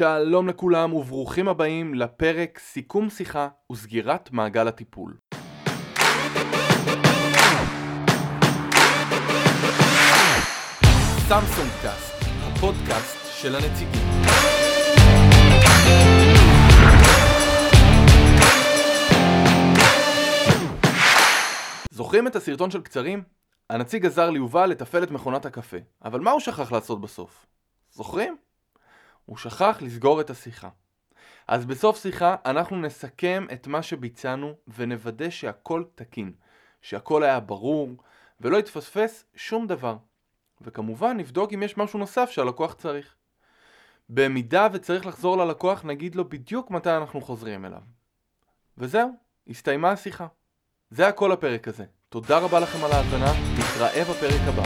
שלום לכולם וברוכים הבאים לפרק סיכום שיחה וסגירת מעגל הטיפול. סמסונג קאסט, הפודקאסט של הנציגים. זוכרים את הסרטון של קצרים? הנציג עזר ליובל לתפעל את מכונת הקפה, אבל מה הוא שכח לעשות בסוף? זוכרים? הוא שכח לסגור את השיחה. אז בסוף שיחה אנחנו נסכם את מה שביצענו ונוודא שהכל תקין, שהכל היה ברור ולא יתפספס שום דבר. וכמובן נבדוק אם יש משהו נוסף שהלקוח צריך. במידה וצריך לחזור ללקוח נגיד לו בדיוק מתי אנחנו חוזרים אליו. וזהו, הסתיימה השיחה. זה הכל הפרק הזה. תודה רבה לכם על ההאזנה, נתראה בפרק הבא.